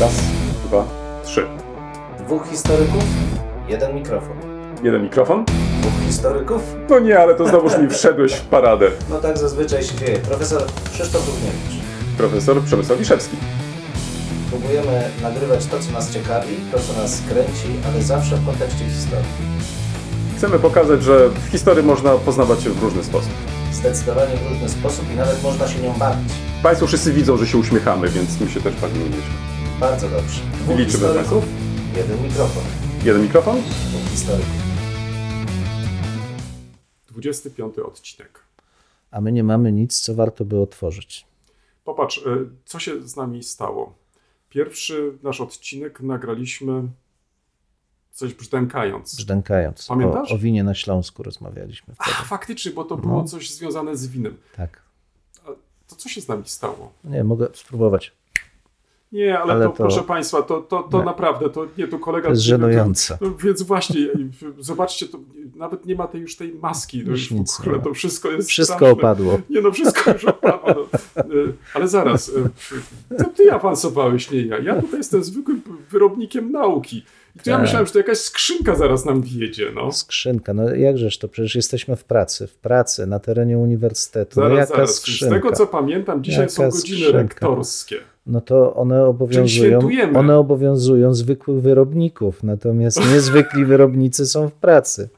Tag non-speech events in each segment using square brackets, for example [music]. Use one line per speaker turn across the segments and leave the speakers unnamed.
Raz, dwa, trzy.
Dwóch historyków, jeden mikrofon.
Jeden mikrofon?
Dwóch historyków?
No nie, ale to znowuż mi wszedłeś w paradę.
No tak zazwyczaj się dzieje. Profesor Krzysztof Równiewicz.
Profesor Przemysław Wiszewski.
Próbujemy nagrywać to, co nas ciekawi, to, co nas kręci, ale zawsze w kontekście historii.
Chcemy pokazać, że w historii można poznawać się w różny sposób.
Zdecydowanie w różny sposób i nawet można się nią bawić.
Państwo wszyscy widzą, że się uśmiechamy, więc tym się też bawimy nieźle.
Bardzo dobrze. Dwóch
Liczymy
historyków, jeden mikrofon.
Jeden mikrofon?
Dwóch historyków.
25 odcinek.
a my nie mamy nic, co warto by otworzyć.
Popatrz, y, co się z nami stało. Pierwszy nasz odcinek nagraliśmy coś brzdękając.
Brzdękając.
Pamiętasz?
O, o winie na Śląsku rozmawialiśmy wtedy.
Ach, faktycznie, bo to było coś związane z winem.
Tak.
To co się z nami stało?
Nie, mogę spróbować.
Nie, ale,
Ale
to,
to-
proszę Państwa, to, to, to
Nie.
naprawdę, to nie, to kolega...
To jest żenujące.
No, więc właśnie, zobaczcie, to nawet nie ma tej już tej maski. No,
Już
już
nic
ogóle to wszystko jest
Wszystko opadło.
Nie no, wszystko już opadło. No. Y, Ale zaraz, y, to ty awansowałeś, nie ja. Ja tutaj jestem zwykłym wyrobnikiem nauki. I to ja
Tak.
myślałem, że to jakaś skrzynka zaraz nam wjedzie, no.
Skrzynka, no jakżeż to? Przecież jesteśmy w pracy, w pracy, na terenie uniwersytetu. No
Zaraz,
jaka
zaraz. Z
skrzynka?
tego, co pamiętam, dzisiaj są
Jaka
godziny
skrzynka?
rektorskie.
No to one obowiązują, one obowiązują zwykłych wyrobników, natomiast [laughs] niezwykli wyrobnicy są w pracy.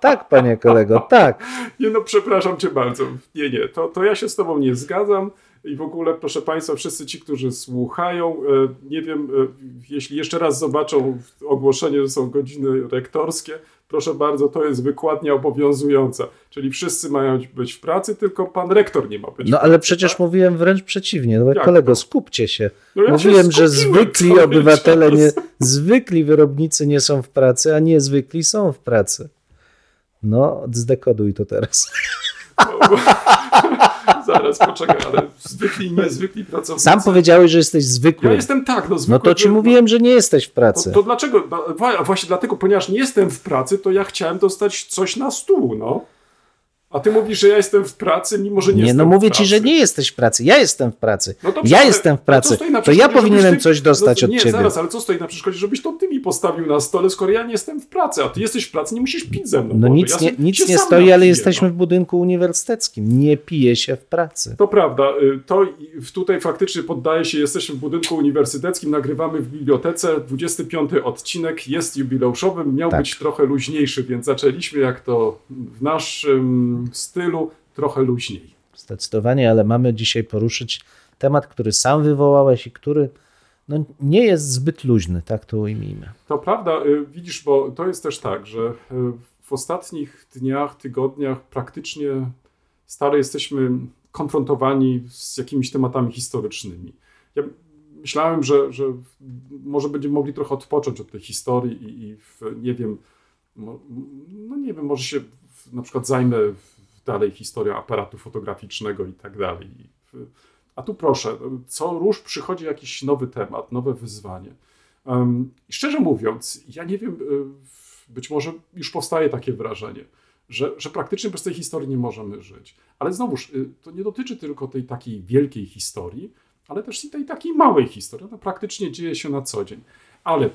Tak, panie kolego, tak.
Nie no, przepraszam cię bardzo. Nie, nie, to, to ja się z tobą nie zgadzam. I w ogóle, proszę Państwa, wszyscy ci, którzy słuchają, e, nie wiem, e, jeśli jeszcze raz zobaczą ogłoszenie, że są godziny rektorskie, proszę bardzo, to jest wykładnia obowiązująca. Czyli wszyscy mają być w pracy, tylko pan rektor nie ma być
No ale
pracy,
przecież
tak?
mówiłem wręcz przeciwnie. No,
Jak
kolego,
to?
skupcie się.
No ja się
Mówiłem, że
skupiłem
zwykli obywatele,
czas.
nie, zwykli wyrobnicy nie są w pracy, a niezwykli są w pracy. No, zdekoduj to teraz. [laughs]
Zaraz, poczekaj, ale zwykli niezwykli pracownicy.
Sam powiedziałeś, że jesteś zwykły.
Ja jestem tak, no
no
zwykły.
to ci
no,
mówiłem, że nie jesteś w
To,
pracy.
to dlaczego? Wa- Właśnie dlatego, ponieważ nie jestem w pracy, to ja chciałem dostać coś na stół, no. A ty mówisz, że ja jestem w pracy, mimo że nie,
Nie,
jestem
no mówię ci, że nie jesteś w pracy. Ja jestem w pracy.
No dobrze,
ja jestem w pracy.
na
To ja powinienem
ty-
coś dostać
no,
od
nie,
ciebie.
zaraz, ale co stoi na przeszkodzie, żebyś to ty mi postawił na stole, skoro ja nie jestem w pracy, a ty jesteś w pracy, nie musisz pić ze mną.
No
Boże,
nic
ja
nie, nic nie stoi, ale jesteśmy
no.
w budynku uniwersyteckim. Nie pije się w pracy.
To prawda, y, to tutaj faktycznie poddaje się, jesteśmy w budynku uniwersyteckim, nagrywamy w bibliotece, 25 odcinek jest jubileuszowym, miał
Tak.
być trochę luźniejszy, więc zaczęliśmy jak to w naszym stylu, trochę luźniej.
Zdecydowanie, ale mamy dzisiaj poruszyć temat, który sam wywołałeś i który no, nie jest zbyt luźny, tak to ujmijmy.
To prawda, y, widzisz, bo to jest też tak, że y, w ostatnich dniach, tygodniach praktycznie stale jesteśmy konfrontowani z jakimiś tematami historycznymi. Ja myślałem, że, że może będziemy mogli trochę odpocząć od tej historii i, i w, nie wiem, no nie wiem, może się na przykład zajmę dalej historią aparatu fotograficznego i tak dalej. A tu proszę, co róż przychodzi jakiś nowy temat, nowe wyzwanie. I szczerze mówiąc, ja nie wiem, y, być może już powstaje takie wrażenie, że, że praktycznie bez tej historii nie możemy żyć. Ale znowuż, y, to nie dotyczy tylko tej takiej wielkiej historii, ale też i tej takiej małej historii. Ona praktycznie dzieje się na co dzień. Ale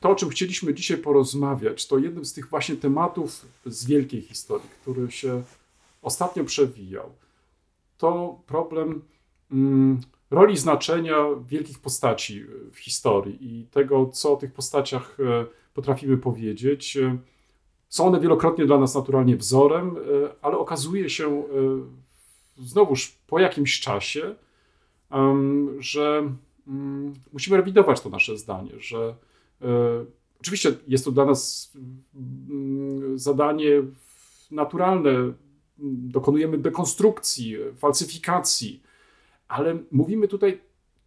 to, o czym chcieliśmy dzisiaj porozmawiać, to jednym z tych właśnie tematów z wielkiej historii, który się ostatnio przewijał. To problem mm, roli znaczenia wielkich postaci w historii i tego, co o tych postaciach e, potrafimy powiedzieć. E, Są one wielokrotnie dla nas naturalnie wzorem, e, ale okazuje się e, znowuż po jakimś czasie, że mm, musimy rewidować to nasze zdanie, że e, oczywiście jest to dla nas mm, zadanie naturalne, dokonujemy dekonstrukcji, falsyfikacji, ale mówimy tutaj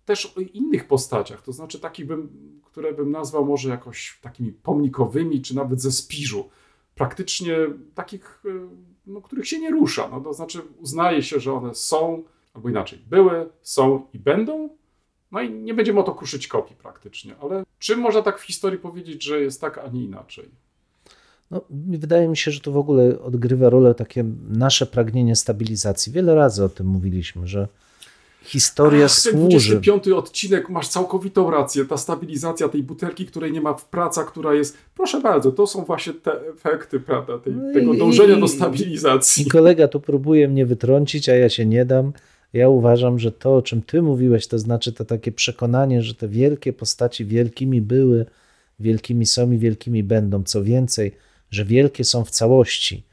też o innych postaciach, to znaczy takich, bym, które bym nazwał może jakoś takimi pomnikowymi, czy nawet ze spiżu. Praktycznie takich, y, no, których się nie rusza. No, to znaczy uznaje się, że one są, albo inaczej, były, są i będą, no i nie będziemy o to kruszyć kopii praktycznie. Ale czy można tak w historii powiedzieć, że jest tak, a nie inaczej?
No, wydaje mi się, że to w ogóle odgrywa rolę takie nasze pragnienie stabilizacji. Wiele razy o tym mówiliśmy, że historia
Ach, ten
służy.
25 odcinek, masz całkowitą rację. Ta stabilizacja tej butelki, której nie ma w praca, która jest. Proszę bardzo, to są właśnie te efekty, prawda, tej,
No
tego
i-
dążenia do stabilizacji.
I kolega tu próbuje mnie wytrącić, a ja się nie dam. Ja uważam, że to, o czym ty mówiłeś, to znaczy to takie przekonanie, że te wielkie postaci wielkimi były, wielkimi są i wielkimi będą. Co więcej, że wielkie są w całości.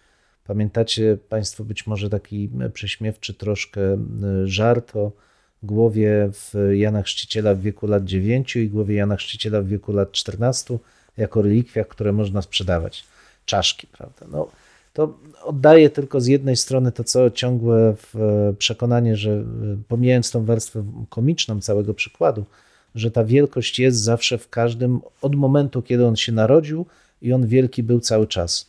Pamiętacie Państwo być może taki prześmiewczy troszkę e, żart o głowie w Jana Chrzciciela w wieku lat 9 i głowie Jana Chrzciciela w wieku lat 14 jako relikwiach, które można sprzedawać. Czaszki, prawda? No, to oddaje tylko z jednej strony to, co ciągłe w- przekonanie, że e, pomijając tą warstwę komiczną całego przykładu, że ta wielkość jest zawsze w każdym, od momentu, kiedy on się narodził i on wielki był cały czas.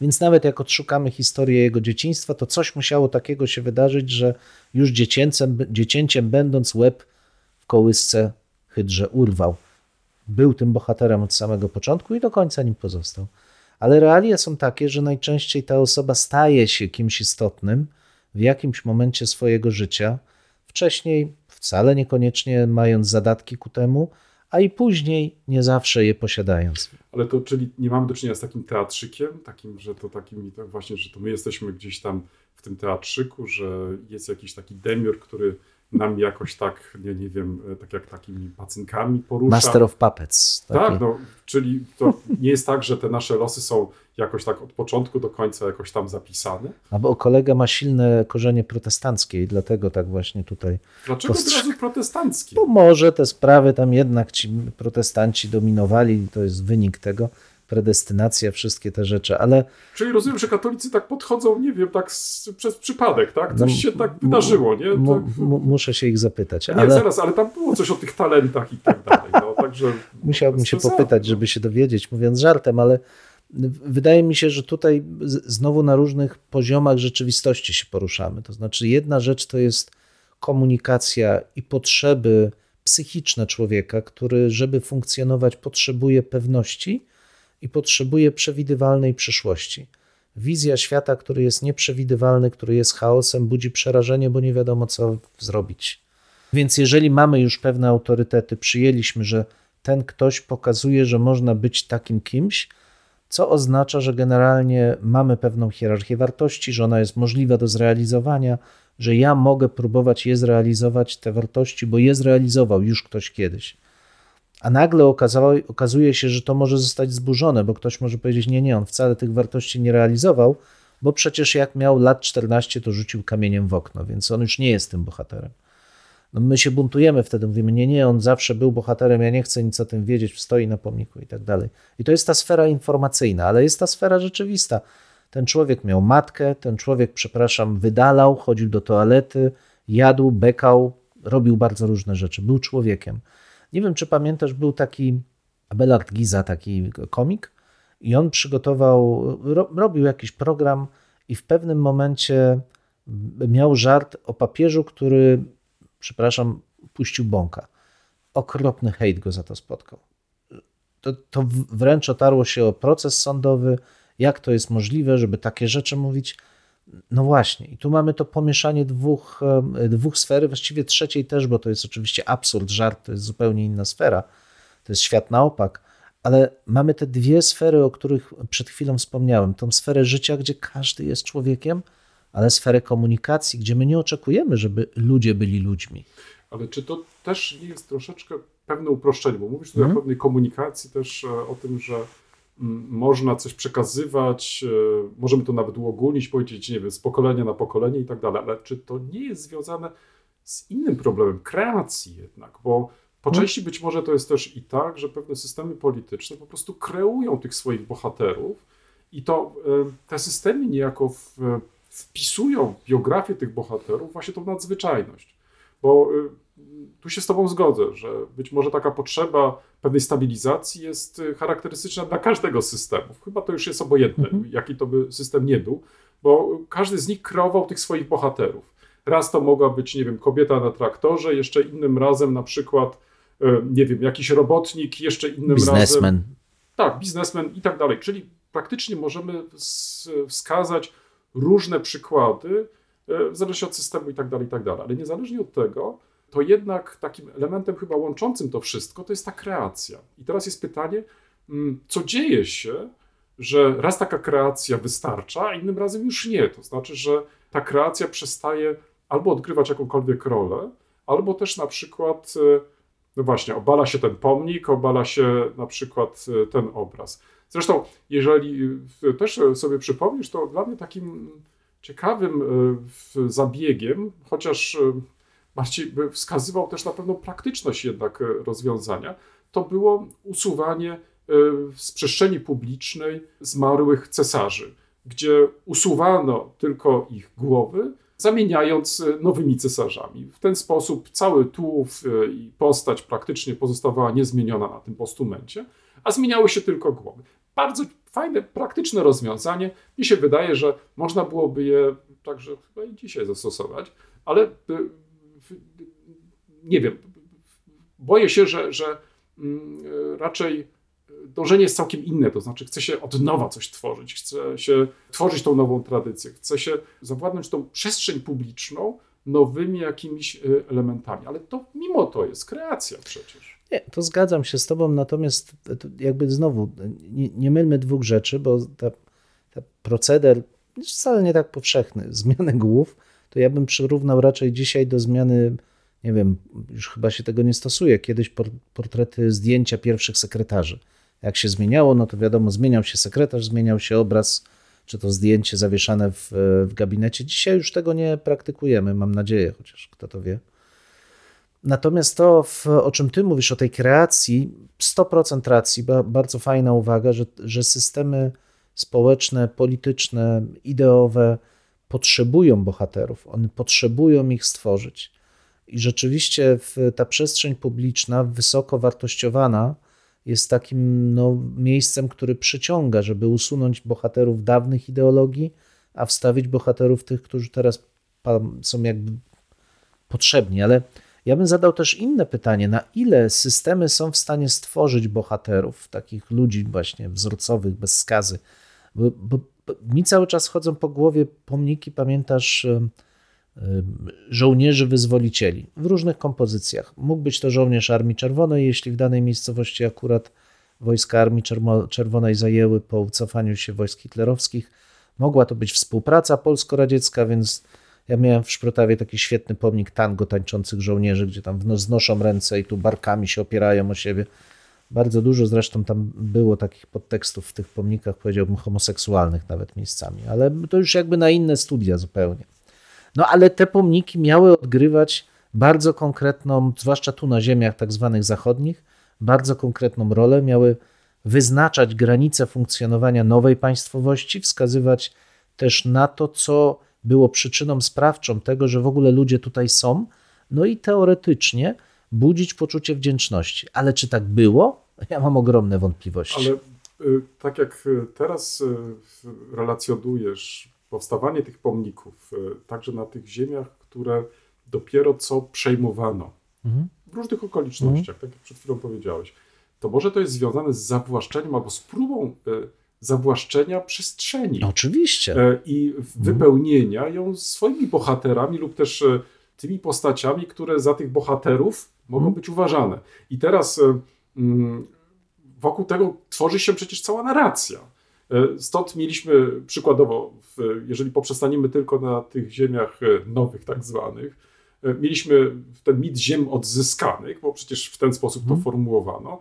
Więc nawet jak odszukamy historię jego dzieciństwa, to coś musiało takiego się wydarzyć, że już dziecięcem, dziecięciem będąc łeb w kołysce hydrze urwał. Był tym bohaterem od samego początku i do końca nim pozostał. Ale realia są takie, że najczęściej ta osoba staje się kimś istotnym w jakimś momencie swojego życia, wcześniej wcale niekoniecznie mając zadatki ku temu, a i później nie zawsze je posiadając.
Ale to, czyli nie mamy do czynienia z takim teatrzykiem, takim, że to takim, tak właśnie, że to my jesteśmy gdzieś tam w tym teatrzyku, że jest jakiś taki demiur, który nam jakoś tak, nie, nie wiem, tak jak takimi pacynkami porusza.
Master of Puppets. taki.
Tak, no, czyli to nie jest tak, że te nasze losy są jakoś tak od początku do końca jakoś tam zapisane.
A bo kolega ma silne korzenie protestanckie i dlatego tak właśnie tutaj.
Dlaczego od
Postrz-
razu protestanckie?
Bo może te sprawy tam jednak ci protestanci dominowali, to jest wynik tego, predestynacja, wszystkie te rzeczy, ale
Czyli rozumiem, że katolicy tak podchodzą, nie wiem, tak z, przez przypadek, tak?
No,
Coś się tak wydarzyło, nie?
mu, muszę się ich zapytać.
nie,
Ale
zaraz, ale tam było coś o tych talentach i tak dalej, no, także...
musiałbym się popytać,
no.
żeby się dowiedzieć, mówiąc żartem, ale wydaje mi się, że tutaj znowu na różnych poziomach rzeczywistości się poruszamy. To znaczy, jedna rzecz to jest komunikacja i potrzeby psychiczne człowieka, który, żeby funkcjonować, potrzebuje pewności i potrzebuje przewidywalnej przyszłości. Wizja świata, który jest nieprzewidywalny, który jest chaosem, budzi przerażenie, bo nie wiadomo, co zrobić. Więc jeżeli mamy już pewne autorytety, przyjęliśmy, że ten ktoś pokazuje, że można być takim kimś, co oznacza, że generalnie mamy pewną hierarchię wartości, że ona jest możliwa do zrealizowania, że ja mogę próbować je zrealizować, te wartości, bo je zrealizował już ktoś kiedyś. A nagle okazało, okazuje się, że to może zostać zburzone, bo ktoś może powiedzieć: Nie, nie, on wcale tych wartości nie realizował, bo przecież jak miał lat 14, to rzucił kamieniem w okno, więc on już nie jest tym bohaterem. No my się buntujemy wtedy, mówimy, nie, nie, on zawsze był bohaterem, ja nie chcę nic o tym wiedzieć, stoi na pomniku i tak dalej. I to jest ta sfera informacyjna, ale jest ta sfera rzeczywista. Ten człowiek miał matkę, ten człowiek, przepraszam, wydalał, chodził do toalety, jadł, bekał, robił bardzo różne rzeczy, był człowiekiem. Nie wiem, czy pamiętasz, był taki Abelard Giza, taki komik, i on przygotował, ro, robił jakiś program i w pewnym momencie miał żart o papieżu, który, przepraszam, puścił bąka. Okropny hejt go za to spotkał. To, to wręcz otarło się o proces sądowy, jak to jest możliwe, żeby takie rzeczy mówić. No właśnie, i tu mamy to pomieszanie dwóch, e, dwóch sfer, właściwie trzeciej też, bo to jest oczywiście absurd, żart, to jest zupełnie inna sfera, to jest świat na opak, ale mamy te dwie sfery, o których przed chwilą wspomniałem. Tą sferę życia, gdzie każdy jest człowiekiem, ale sferę komunikacji, gdzie my nie oczekujemy, żeby ludzie byli ludźmi.
Ale czy to też nie jest troszeczkę pewne uproszczenie? Bo mówisz tutaj
Mhm.
o pewnej komunikacji też, e, o tym, że można coś przekazywać, e, możemy to nawet uogólnić, powiedzieć, nie wiem, z pokolenia na pokolenie i tak dalej, ale czy to nie jest związane z innym problemem, kreacji jednak, bo po
Mhm.
części być może to jest też i tak, że pewne systemy polityczne po prostu kreują tych swoich bohaterów i to e, te systemy niejako w, wpisują w biografię tych bohaterów właśnie tą nadzwyczajność. Bo y, tu się z Tobą zgodzę, że być może taka potrzeba pewnej stabilizacji jest y, charakterystyczna dla każdego systemu. Chyba to już jest obojętne,
Mhm.
jaki to by system nie był, bo każdy z nich kreował tych swoich bohaterów. Raz to mogła być, nie wiem, kobieta na traktorze, jeszcze innym razem na przykład, y, nie wiem, jakiś robotnik, jeszcze innym razem
Biznesmen.
tak, biznesmen i tak dalej. Czyli praktycznie możemy wskazać różne przykłady e, w zależności od systemu i tak dalej, i tak dalej. Ale niezależnie od tego, to jednak takim elementem chyba łączącym to wszystko to jest ta kreacja. I teraz jest pytanie, mm, co dzieje się, że raz taka kreacja wystarcza, a innym razem już nie. To znaczy, że ta kreacja przestaje albo odgrywać jakąkolwiek rolę, albo też na przykład, e, no właśnie, obala się ten pomnik, obala się na przykład e, ten obraz. Zresztą, jeżeli e, też sobie przypomnisz, to dla mnie takim ciekawym zabiegiem, chociaż by wskazywał też na pewną praktyczność jednak rozwiązania, to było usuwanie z przestrzeni publicznej zmarłych cesarzy, gdzie usuwano tylko ich głowy, zamieniając e, nowymi cesarzami. W ten sposób cały tułów e, i postać praktycznie pozostawała niezmieniona na tym postumencie, a zmieniały się tylko głowy. Bardzo fajne, praktyczne rozwiązanie. Mi się wydaje, że można byłoby je także chyba i dzisiaj zastosować, ale e, nie wiem, boję się, że, że mm, raczej dążenie jest całkiem inne, to znaczy chce się od nowa coś tworzyć, chce się tworzyć tą nową tradycję, chce się zawładnąć tą przestrzeń publiczną nowymi jakimiś y, elementami, ale to mimo to jest kreacja przecież.
Nie, to zgadzam się z Tobą, natomiast jakby znowu nie, nie mylmy dwóch rzeczy, bo ta proceder jest wcale nie tak powszechny. Zmiany głów to ja bym przyrównał raczej dzisiaj do zmiany, nie wiem, już chyba się tego nie stosuje, kiedyś portrety zdjęcia pierwszych sekretarzy jak się zmieniało, no to wiadomo, zmieniał się sekretarz, zmieniał się obraz, czy to zdjęcie zawieszane w, w gabinecie. Dzisiaj już tego nie praktykujemy, mam nadzieję, chociaż kto to wie. Natomiast to, w, o czym ty mówisz, o tej kreacji, 100% racji, bardzo fajna uwaga, że, że systemy społeczne, polityczne, ideowe potrzebują bohaterów, one potrzebują ich stworzyć. I rzeczywiście ta przestrzeń publiczna, wysoko wartościowana, jest takim no, miejscem, który przyciąga, żeby usunąć bohaterów dawnych ideologii, a wstawić bohaterów tych, którzy teraz są jakby potrzebni. Ale ja bym zadał też inne pytanie: na ile systemy są w stanie stworzyć bohaterów, takich ludzi właśnie wzorcowych, bez skazy? Bo, bo, mi cały czas chodzą po głowie pomniki, pamiętasz żołnierzy wyzwolicieli w różnych kompozycjach. Mógł być to żołnierz Armii Czerwonej, jeśli w danej miejscowości akurat wojska Armii Czerwonej zajęły po wycofaniu się wojsk hitlerowskich. Mogła to być współpraca polsko-radziecka, więc ja miałem w Szprotawie taki świetny pomnik tango tańczących żołnierzy, gdzie tam znoszą ręce i tu barkami się opierają o siebie. Bardzo dużo zresztą tam było takich podtekstów w tych pomnikach, powiedziałbym homoseksualnych nawet miejscami, ale to już jakby na inne studia zupełnie. No ale te pomniki miały odgrywać bardzo konkretną, zwłaszcza tu na ziemiach tak zwanych zachodnich, bardzo konkretną rolę, miały wyznaczać granice funkcjonowania nowej państwowości, wskazywać też na to, co było przyczyną sprawczą tego, że w ogóle ludzie tutaj są, no i teoretycznie budzić poczucie wdzięczności. Ale czy tak było? Ja mam ogromne wątpliwości.
Ale y, tak jak y, teraz y, relacjonujesz powstawanie tych pomników, e, także na tych ziemiach, które dopiero co przejmowano mhm. w różnych okolicznościach, mhm. tak jak przed chwilą powiedziałeś, to może to jest związane z zawłaszczeniem albo z próbą e, zawłaszczenia przestrzeni.
Oczywiście.
E, I mhm. wypełnienia ją swoimi bohaterami lub też tymi postaciami, które za tych bohaterów mogą być uważane. I teraz mm, wokół tego tworzy się przecież cała narracja. E, stąd mieliśmy przykładowo, jeżeli poprzestaniemy tylko na tych ziemiach e, nowych, tak zwanych, e, mieliśmy ten mit ziem odzyskanych, bo przecież w ten sposób to mhm. formułowano.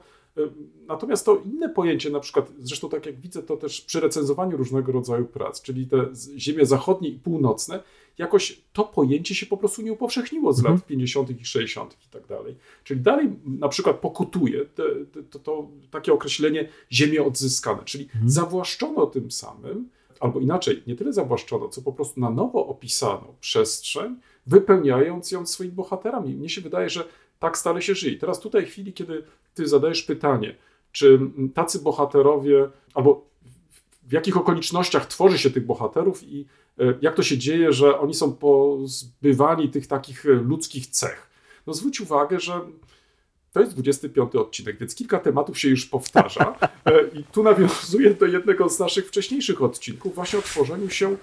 Natomiast to inne pojęcie, na przykład, zresztą tak jak widzę to też przy recenzowaniu różnego rodzaju prac, czyli te ziemie zachodnie i północne, jakoś to pojęcie się po prostu nie upowszechniło z mhm. lat 50. i 60. i tak dalej. Czyli dalej na przykład pokutuje te, te, to, to, takie określenie ziemie odzyskane, czyli mhm. zawłaszczono tym samym, albo inaczej, nie tyle zawłaszczono, co po prostu na nowo opisano przestrzeń, wypełniając ją swoimi bohaterami. Mnie się wydaje, że tak stale się żyje. Teraz tutaj w chwili, kiedy ty zadajesz pytanie, czy tacy bohaterowie, albo w jakich okolicznościach tworzy się tych bohaterów i e, jak to się dzieje, że oni są pozbywani tych takich e, ludzkich cech. No zwróć uwagę, że to jest 25 odcinek, więc kilka tematów się już powtarza. [laughs] E, I tu nawiązuję do jednego z naszych wcześniejszych odcinków, właśnie o tworzeniu się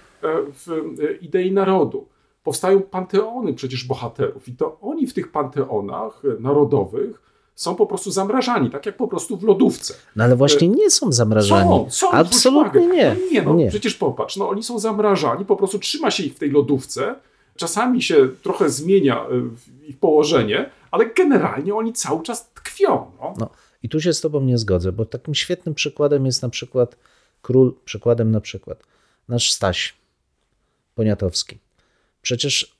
w idei narodu. powstają panteony przecież bohaterów i to oni w tych panteonach narodowych są po prostu zamrażani, tak jak po prostu w lodówce.
No ale właśnie nie są zamrażani.
Są, są,
Absolutnie nie.
No nie, no, nie. Przecież popatrz, no oni są zamrażani, po prostu trzyma się ich w tej lodówce, czasami się trochę zmienia ich położenie, ale generalnie oni cały czas tkwią. No.
no. I tu się z tobą nie zgodzę, bo takim świetnym przykładem jest na przykład król, przykładem na przykład nasz Staś Poniatowski. Przecież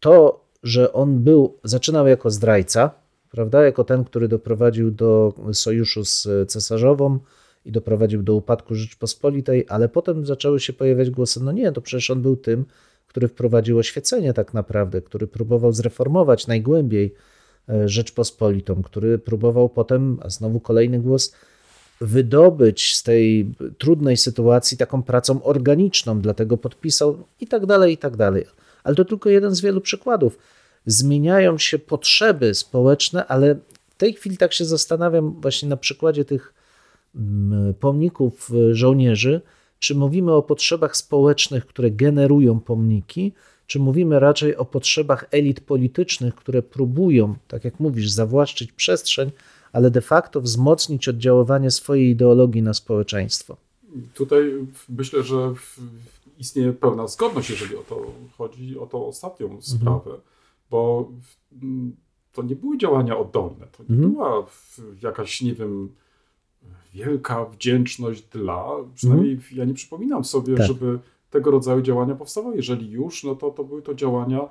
to, że on był, zaczynał jako zdrajca, prawda, jako ten, który doprowadził do sojuszu z cesarzową i doprowadził do upadku Rzeczpospolitej, ale potem zaczęły się pojawiać głosy, no nie, to przecież on był tym, który wprowadził oświecenie tak naprawdę, który próbował zreformować najgłębiej e, Rzeczpospolitą, który próbował potem, a znowu kolejny głos, wydobyć z tej trudnej sytuacji taką pracą organiczną, dlatego podpisał i tak dalej, i tak dalej. Ale to tylko jeden z wielu przykładów. Zmieniają się potrzeby społeczne, ale w tej chwili tak się zastanawiam właśnie na przykładzie tych mm, pomników e, żołnierzy, czy mówimy o potrzebach społecznych, które generują pomniki, czy mówimy raczej o potrzebach elit politycznych, które próbują, tak jak mówisz, zawłaszczyć przestrzeń, ale de facto wzmocnić oddziaływanie swojej ideologii na społeczeństwo.
Tutaj myślę, że istnieje pełna zgodność, jeżeli o to chodzi, o tą ostatnią mhm. sprawę, bo to nie były działania oddolne, to nie mhm. była jakaś, nie wiem, wielka wdzięczność dla, przynajmniej mhm. ja nie przypominam sobie, tak. żeby tego rodzaju działania powstawały. Jeżeli już, no to, to były to działania,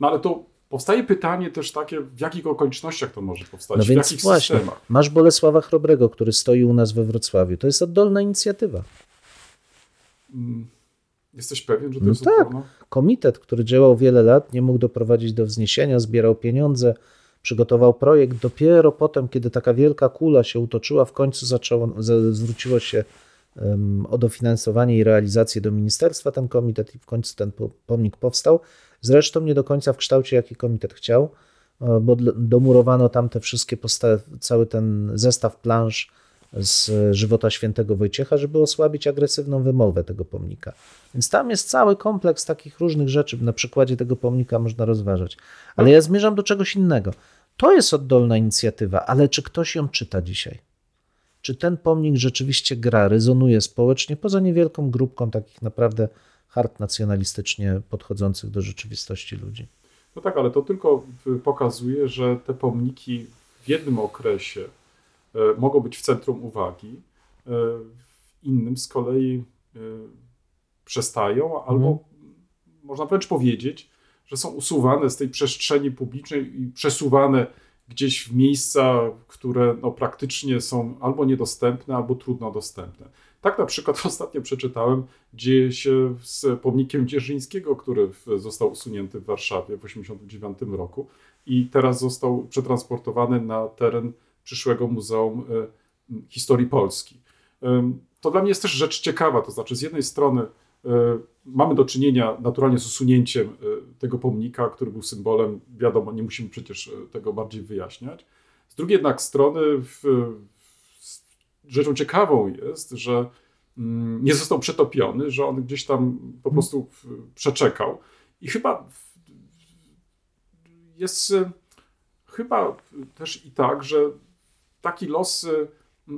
no ale to Powstaje pytanie też takie, w jakich okolicznościach to może powstać, no w jakich właśnie, systemach.
Masz Bolesława Chrobrego, który stoi u nas we Wrocławiu. To jest oddolna inicjatywa.
Mm, jesteś pewien, że to no jest tak.
Komitet, który działał wiele lat, nie mógł doprowadzić do wzniesienia, zbierał pieniądze, przygotował projekt. Dopiero potem, kiedy taka wielka kula się utoczyła, w końcu zaczęło, zwróciło się o dofinansowanie i realizację do ministerstwa ten komitet i w końcu ten pomnik powstał. Zresztą nie do końca w kształcie, jaki komitet chciał, e, bo domurowano tam te wszystkie postawy, cały ten zestaw planż z żywota świętego Wojciecha, żeby osłabić agresywną wymowę tego pomnika. Więc tam jest cały kompleks takich różnych rzeczy. Na przykładzie tego pomnika można rozważać. Ale ja zmierzam do czegoś innego. To jest oddolna inicjatywa, ale czy ktoś ją czyta dzisiaj? Czy ten pomnik rzeczywiście gra, rezonuje społecznie, poza niewielką grupką takich naprawdę hard nacjonalistycznie podchodzących do rzeczywistości ludzi.
No tak, ale to tylko pokazuje, że te pomniki w jednym okresie mogą być w centrum uwagi, e, w innym z kolei e, przestają, albo mhm. można wręcz powiedzieć, że są usuwane z tej przestrzeni publicznej i przesuwane gdzieś w miejsca, które no, praktycznie są albo niedostępne, albo trudno dostępne. Tak na przykład [laughs] ostatnio przeczytałem, dzieje się z pomnikiem Dzierżyńskiego, który został usunięty w Warszawie w 1989 roku i teraz został przetransportowany na teren przyszłego Muzeum e, Historii Polski. To dla mnie jest też rzecz ciekawa, to znaczy z jednej strony e, mamy do czynienia naturalnie z usunięciem e, tego pomnika, który był symbolem, wiadomo, nie musimy przecież tego bardziej wyjaśniać. Z drugiej jednak strony w, rzeczą ciekawą jest, że mm, nie został przetopiony, że on gdzieś tam po prostu przeczekał. I chyba jest chyba też i tak, że taki los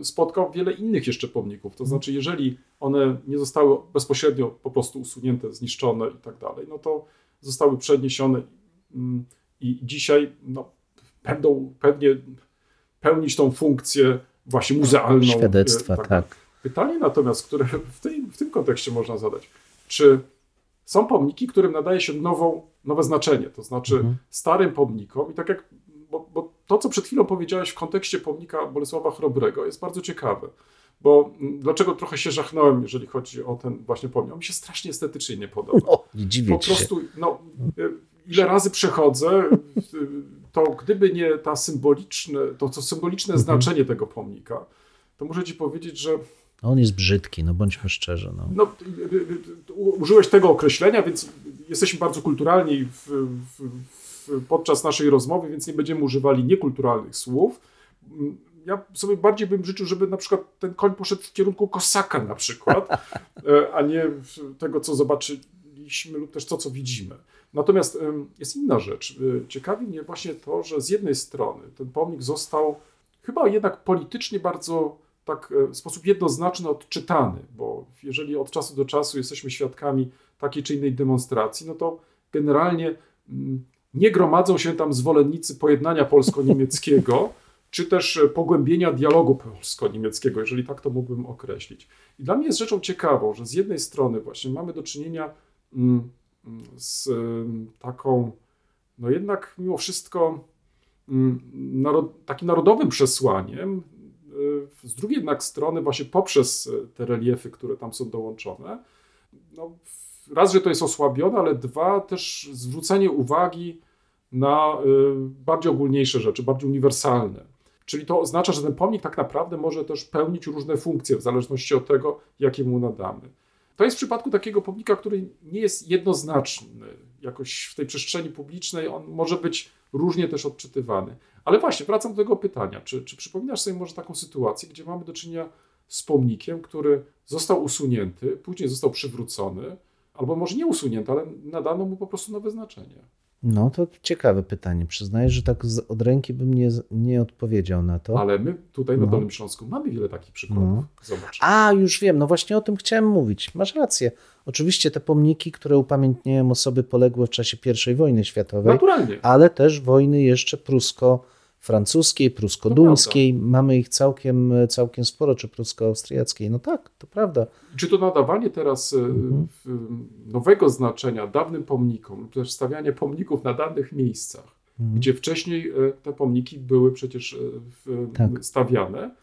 spotkał wiele innych jeszcze pomników. To znaczy, jeżeli one nie zostały bezpośrednio po prostu usunięte, zniszczone i tak dalej, no to zostały przeniesione mm, i dzisiaj no, będą pewnie pełnić tą funkcję właśnie muzealną.
Świadectwa, tak. tak.
Pytanie natomiast, które w, tej, w tym kontekście można zadać, czy są pomniki, którym nadaje się nową, nowe znaczenie, to znaczy mhm. starym pomnikom i tak jak, to, co przed chwilą powiedziałeś w kontekście pomnika Bolesława Chrobrego jest bardzo ciekawe, bo dlaczego trochę się żachnąłem, jeżeli chodzi o ten właśnie pomnik, on mi się strasznie estetycznie nie podoba.
No, nie dziwię
po prostu, no, ile razy przechodzę, to gdyby nie ta symboliczne, to co symboliczne mhm. znaczenie tego pomnika, to muszę ci powiedzieć, że
on jest brzydki, no bądźmy szczerzy. No.
no użyłeś tego określenia, więc jesteśmy bardzo kulturalni w, w, podczas naszej rozmowy, więc nie będziemy używali niekulturalnych słów. Ja sobie bardziej bym życzył, żeby na przykład ten koń poszedł w kierunku kosaka na przykład, e, a nie tego, co zobaczyliśmy lub też to, co widzimy. Natomiast jest inna rzecz. Y, ciekawi mnie właśnie to, że z jednej strony ten pomnik został chyba jednak politycznie bardzo tak e, w sposób jednoznaczny odczytany, bo jeżeli od czasu do czasu jesteśmy świadkami takiej czy innej demonstracji, no to generalnie mm, nie gromadzą się tam zwolennicy pojednania polsko-niemieckiego, [laughs] czy też e, pogłębienia dialogu polsko-niemieckiego, jeżeli tak to mógłbym określić. I dla mnie jest rzeczą ciekawą, że z jednej strony właśnie mamy do czynienia mm, z taką, no jednak mimo wszystko mm, narod, takim narodowym przesłaniem, e, z drugiej jednak strony właśnie poprzez te reliefy, które tam są dołączone, no, raz, że to jest osłabione, ale dwa, też zwrócenie uwagi na y, bardziej ogólniejsze rzeczy, bardziej uniwersalne. Czyli to oznacza, że ten pomnik tak naprawdę może też pełnić różne funkcje w zależności od tego, jakie mu nadamy. To jest w przypadku takiego pomnika, który nie jest jednoznaczny jakoś w tej przestrzeni publicznej, on może być różnie też odczytywany. Ale właśnie, wracam do tego pytania. Czy, czy przypominasz sobie może taką sytuację, gdzie mamy do czynienia z pomnikiem, który został usunięty, później został przywrócony, albo może nie usunięty, ale nadano mu po prostu nowe znaczenie?
No to ciekawe pytanie. Przyznaję, że tak od ręki bym nie, nie odpowiedział na to.
Ale my tutaj na no. Dolnym Śląsku mamy wiele takich przykładów. No. Zobacz.
A, już wiem, no właśnie o tym chciałem mówić. Masz rację. Oczywiście te pomniki, które upamiętniają osoby poległe w czasie I wojny światowej.
Naturalnie.
Ale też wojny jeszcze prusko francuskiej, prusko-duńskiej. Mamy ich całkiem, całkiem sporo, czy prusko-austriackiej. No tak, to prawda.
Czy to nadawanie teraz e, mhm. nowego znaczenia dawnym pomnikom, też stawianie pomników na danych miejscach, mhm. gdzie wcześniej e, te pomniki były przecież e, tak. stawiane,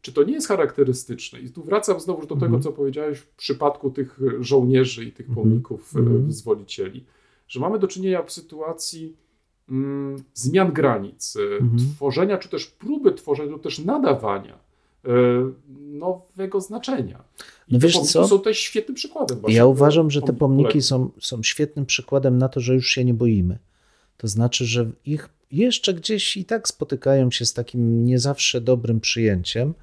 czy to nie jest charakterystyczne? I tu wracam znowu do tego, mhm. co powiedziałeś w przypadku tych żołnierzy i tych mhm. pomników mhm. wyzwolicieli, że mamy do czynienia w sytuacji Mm, zmian granic, e, mhm. tworzenia, czy też próby tworzenia, lub też nadawania e, nowego znaczenia. I no wiesz co? są też świetnym przykładem.
Ja uważam, że te pomniki są, są świetnym przykładem na to, że już się nie boimy. To znaczy, że ich jeszcze gdzieś i tak spotykają się z takim nie zawsze dobrym przyjęciem,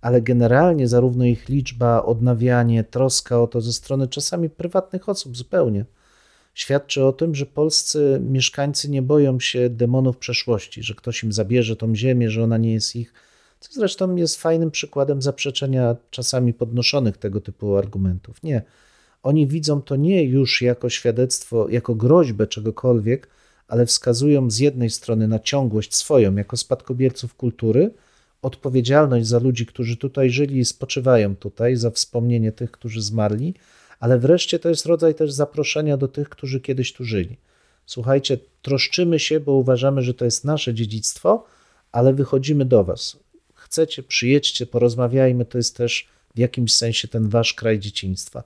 ale generalnie zarówno ich liczba, odnawianie, troska o to ze strony czasami prywatnych osób zupełnie świadczy o tym, że polscy mieszkańcy nie boją się demonów przeszłości, że ktoś im zabierze tą ziemię, że ona nie jest ich. Co zresztą jest fajnym przykładem zaprzeczenia czasami podnoszonych tego typu argumentów. Nie. Oni widzą to nie już jako świadectwo, jako groźbę czegokolwiek, ale wskazują z jednej strony na ciągłość swoją jako spadkobierców kultury, odpowiedzialność za ludzi, którzy tutaj żyli i spoczywają tutaj, za wspomnienie tych, którzy zmarli, ale wreszcie to jest rodzaj też zaproszenia do tych, którzy kiedyś tu żyli. Słuchajcie, troszczymy się, bo uważamy, że to jest nasze dziedzictwo, ale wychodzimy do Was. Chcecie, przyjedźcie, porozmawiajmy, to jest też w jakimś sensie ten Wasz kraj dzieciństwa.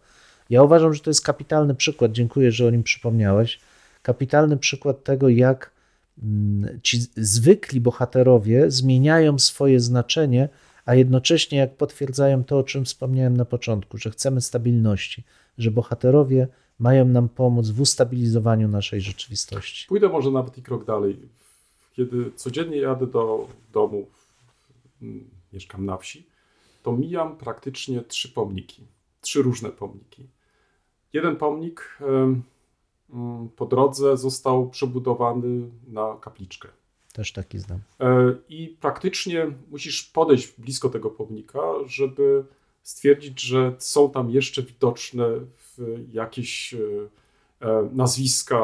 Ja uważam, że to jest kapitalny przykład, dziękuję, że o nim przypomniałeś. Kapitalny przykład tego, jak mm, ci zwykli bohaterowie zmieniają swoje znaczenie, a jednocześnie jak potwierdzają to, o czym wspomniałem na początku, że chcemy stabilności, że bohaterowie mają nam pomóc w ustabilizowaniu naszej rzeczywistości.
Pójdę może nawet i krok dalej. Kiedy codziennie jadę do domu, mieszkam na wsi, to mijam praktycznie trzy pomniki, trzy różne pomniki. Jeden pomnik po drodze został przebudowany na kapliczkę.
Też taki znam.
E, I praktycznie musisz podejść blisko tego pomnika, żeby stwierdzić, że są tam jeszcze widoczne jakieś e, e, nazwiska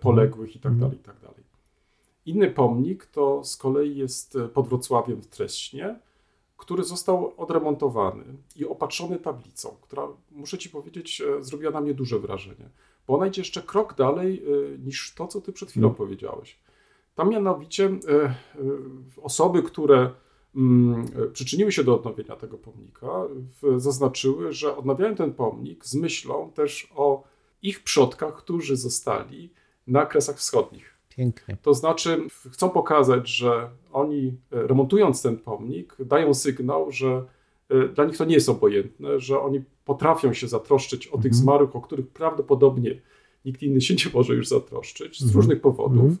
poległych i tak mhm. dalej, i tak dalej. Inny pomnik to z kolei jest pod Wrocławiem w Treśnie, który został odremontowany i opatrzony tablicą, która, muszę Ci powiedzieć, zrobiła na mnie duże wrażenie, bo ona idzie jeszcze krok dalej niż to, co Ty przed chwilą hmm. powiedziałeś. Tam mianowicie e, e, osoby, które przyczyniły się do odnowienia tego pomnika, zaznaczyły, że odnawiają ten pomnik z myślą też o ich przodkach, którzy zostali na Kresach Wschodnich.
Pięknie.
To znaczy, chcą pokazać, że oni e, remontując ten pomnik, dają sygnał, że dla nich to nie jest obojętne, że oni potrafią się zatroszczyć o mhm. tych zmarłych, o których prawdopodobnie nikt inny się nie może już zatroszczyć z mhm. różnych powodów. Mhm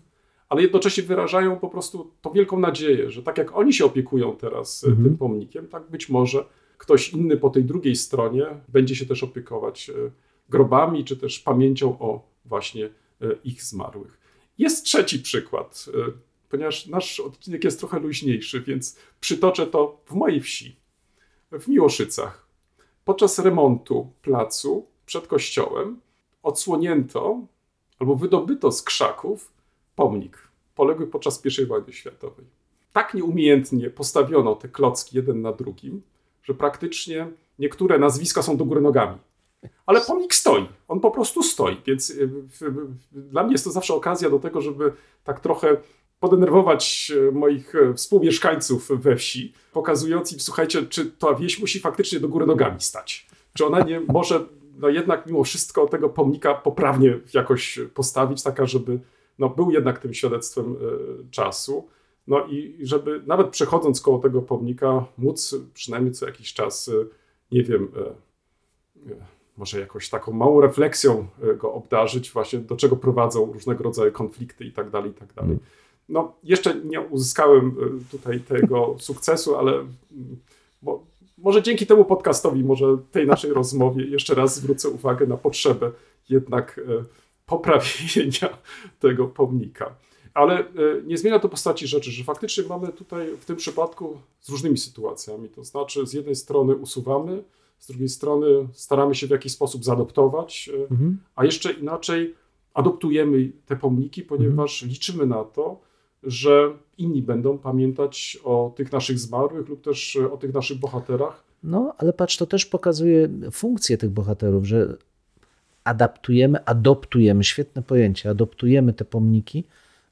ale jednocześnie wyrażają po prostu tą wielką nadzieję, że tak jak oni się opiekują teraz e, mhm. tym pomnikiem, tak być może ktoś inny po tej drugiej stronie będzie się też opiekować e, grobami, czy też pamięcią o właśnie ich zmarłych. Jest trzeci przykład, ponieważ nasz odcinek jest trochę luźniejszy, więc przytoczę to w mojej wsi, w Miłoszycach. Podczas remontu placu przed kościołem odsłonięto albo wydobyto z krzaków pomnik poległy podczas I wojny światowej. Tak nieumiejętnie postawiono te klocki jeden na drugim, że praktycznie niektóre nazwiska są do góry nogami. Ale pomnik stoi, on po prostu stoi, więc y, dla mnie jest to zawsze okazja do tego, żeby tak trochę podenerwować e, moich e, współmieszkańców we wsi, pokazując im, słuchajcie, czy ta wieś musi faktycznie do góry nogami stać. Czy ona nie może no jednak mimo wszystko tego pomnika poprawnie jakoś postawić, taka, żeby no, był jednak tym świadectwem e, czasu. No i żeby nawet przechodząc koło tego pomnika, móc przynajmniej co jakiś czas, nie wiem, może jakoś taką małą refleksją go obdarzyć, właśnie do czego prowadzą różnego rodzaju konflikty i tak dalej, i tak dalej. No, jeszcze nie uzyskałem tutaj tego [laughs] sukcesu, ale bo, mm, może dzięki temu podcastowi, może tej naszej rozmowie jeszcze raz zwrócę uwagę na potrzebę jednak poprawienia [laughs] tego pomnika. Ale y, nie zmienia to postaci rzeczy, że faktycznie mamy tutaj w tym przypadku z różnymi sytuacjami. To znaczy, z jednej strony usuwamy, z drugiej strony staramy się w jakiś sposób zaadoptować, mhm. a jeszcze inaczej adoptujemy te pomniki, ponieważ mhm. liczymy na to, że inni będą pamiętać o tych naszych zmarłych lub też o tych naszych bohaterach.
No, ale patrz, to też pokazuje funkcję tych bohaterów, że adaptujemy, adoptujemy, świetne pojęcie, adoptujemy te pomniki,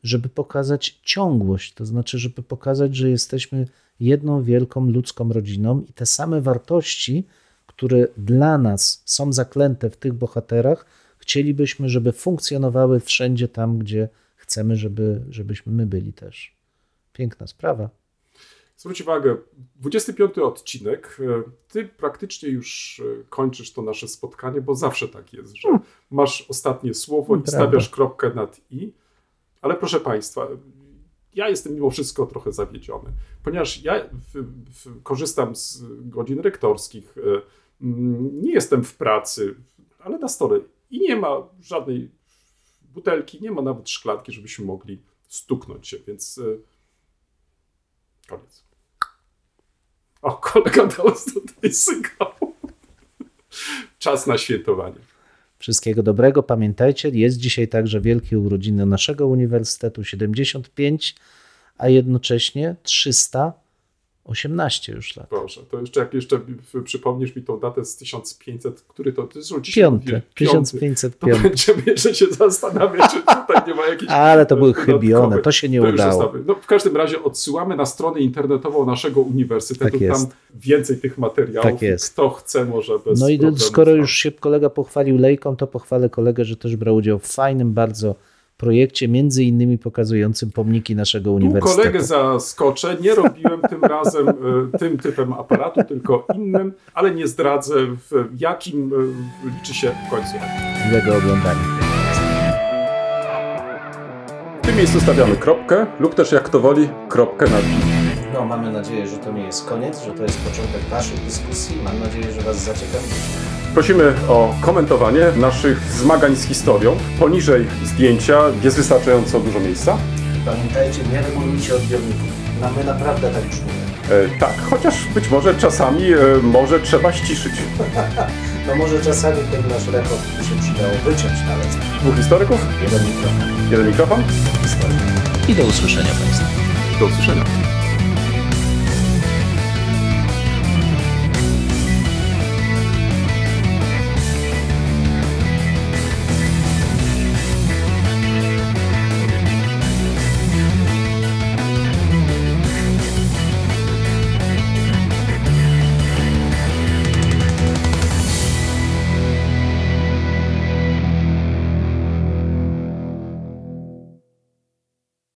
żeby pokazać ciągłość, to znaczy, żeby pokazać, że jesteśmy jedną wielką ludzką rodziną i te same wartości, które dla nas są zaklęte w tych bohaterach, chcielibyśmy, żeby funkcjonowały wszędzie tam, gdzie chcemy, żeby, żebyśmy my byli też. Piękna sprawa.
Zwróć uwagę, 25 odcinek, e, ty praktycznie już e, kończysz to nasze spotkanie, bo zawsze tak jest, że hmm. masz ostatnie słowo i stawiasz kropkę nad i. Ale proszę Państwa, ja jestem mimo wszystko trochę zawiedziony, ponieważ ja w, w, korzystam z godzin rektorskich, e, nie jestem w pracy, ale na stole i nie ma żadnej butelki, nie ma nawet szklanki, żebyśmy mogli stuknąć się, więc koniec. O, kolega dał tutaj sygnał. Czas na świętowanie.
Wszystkiego dobrego. Pamiętajcie, jest dzisiaj także wielkie urodziny naszego uniwersytetu 75, a jednocześnie 300 18 już lat.
Proszę, to jeszcze jak jeszcze przypomnisz mi tą datę z 1500, który to,
jest dzisiaj Piąty, 1505.
To będziemy jeszcze się zastanawiać, czy tutaj nie ma jakichś [laughs]
Ale to były chybione, to się nie to udało.
No, w każdym razie odsyłamy na stronę internetową naszego uniwersytetu, tak tam więcej tych materiałów. Tak jest. Kto chce może bez
No i skoro już się kolega pochwalił lejką, to pochwalę kolegę, że też brał udział w fajnym bardzo projekcie, między innymi pokazującym pomniki naszego uniwersytetu.
Tu kolegę zaskoczę, nie robiłem tym razem e, tym typem aparatu, tylko innym, ale nie zdradzę w jakim e, liczy się w końcu.
Miłego oglądania.
W tym miejscu stawiamy kropkę lub też jak to woli kropkę na
No, mamy nadzieję, że to nie jest koniec, że to jest początek Waszej dyskusji. Mam nadzieję, że Was zaciekawi.
Prosimy o komentowanie naszych zmagań z historią. Poniżej zdjęcia jest wystarczająco dużo miejsca.
Pamiętajcie, nie regulujcie odbiorników. No my naprawdę tak czujemy.
E, tak, chociaż być może czasami e, może trzeba ściszyć. [laughs]
no może czasami ten nasz rekord by się przydało wyciąć nawet.
Dwóch historyków?
Jeden mikrofon.
Jeden mikrofon?
I do usłyszenia Państwa.
Do usłyszenia.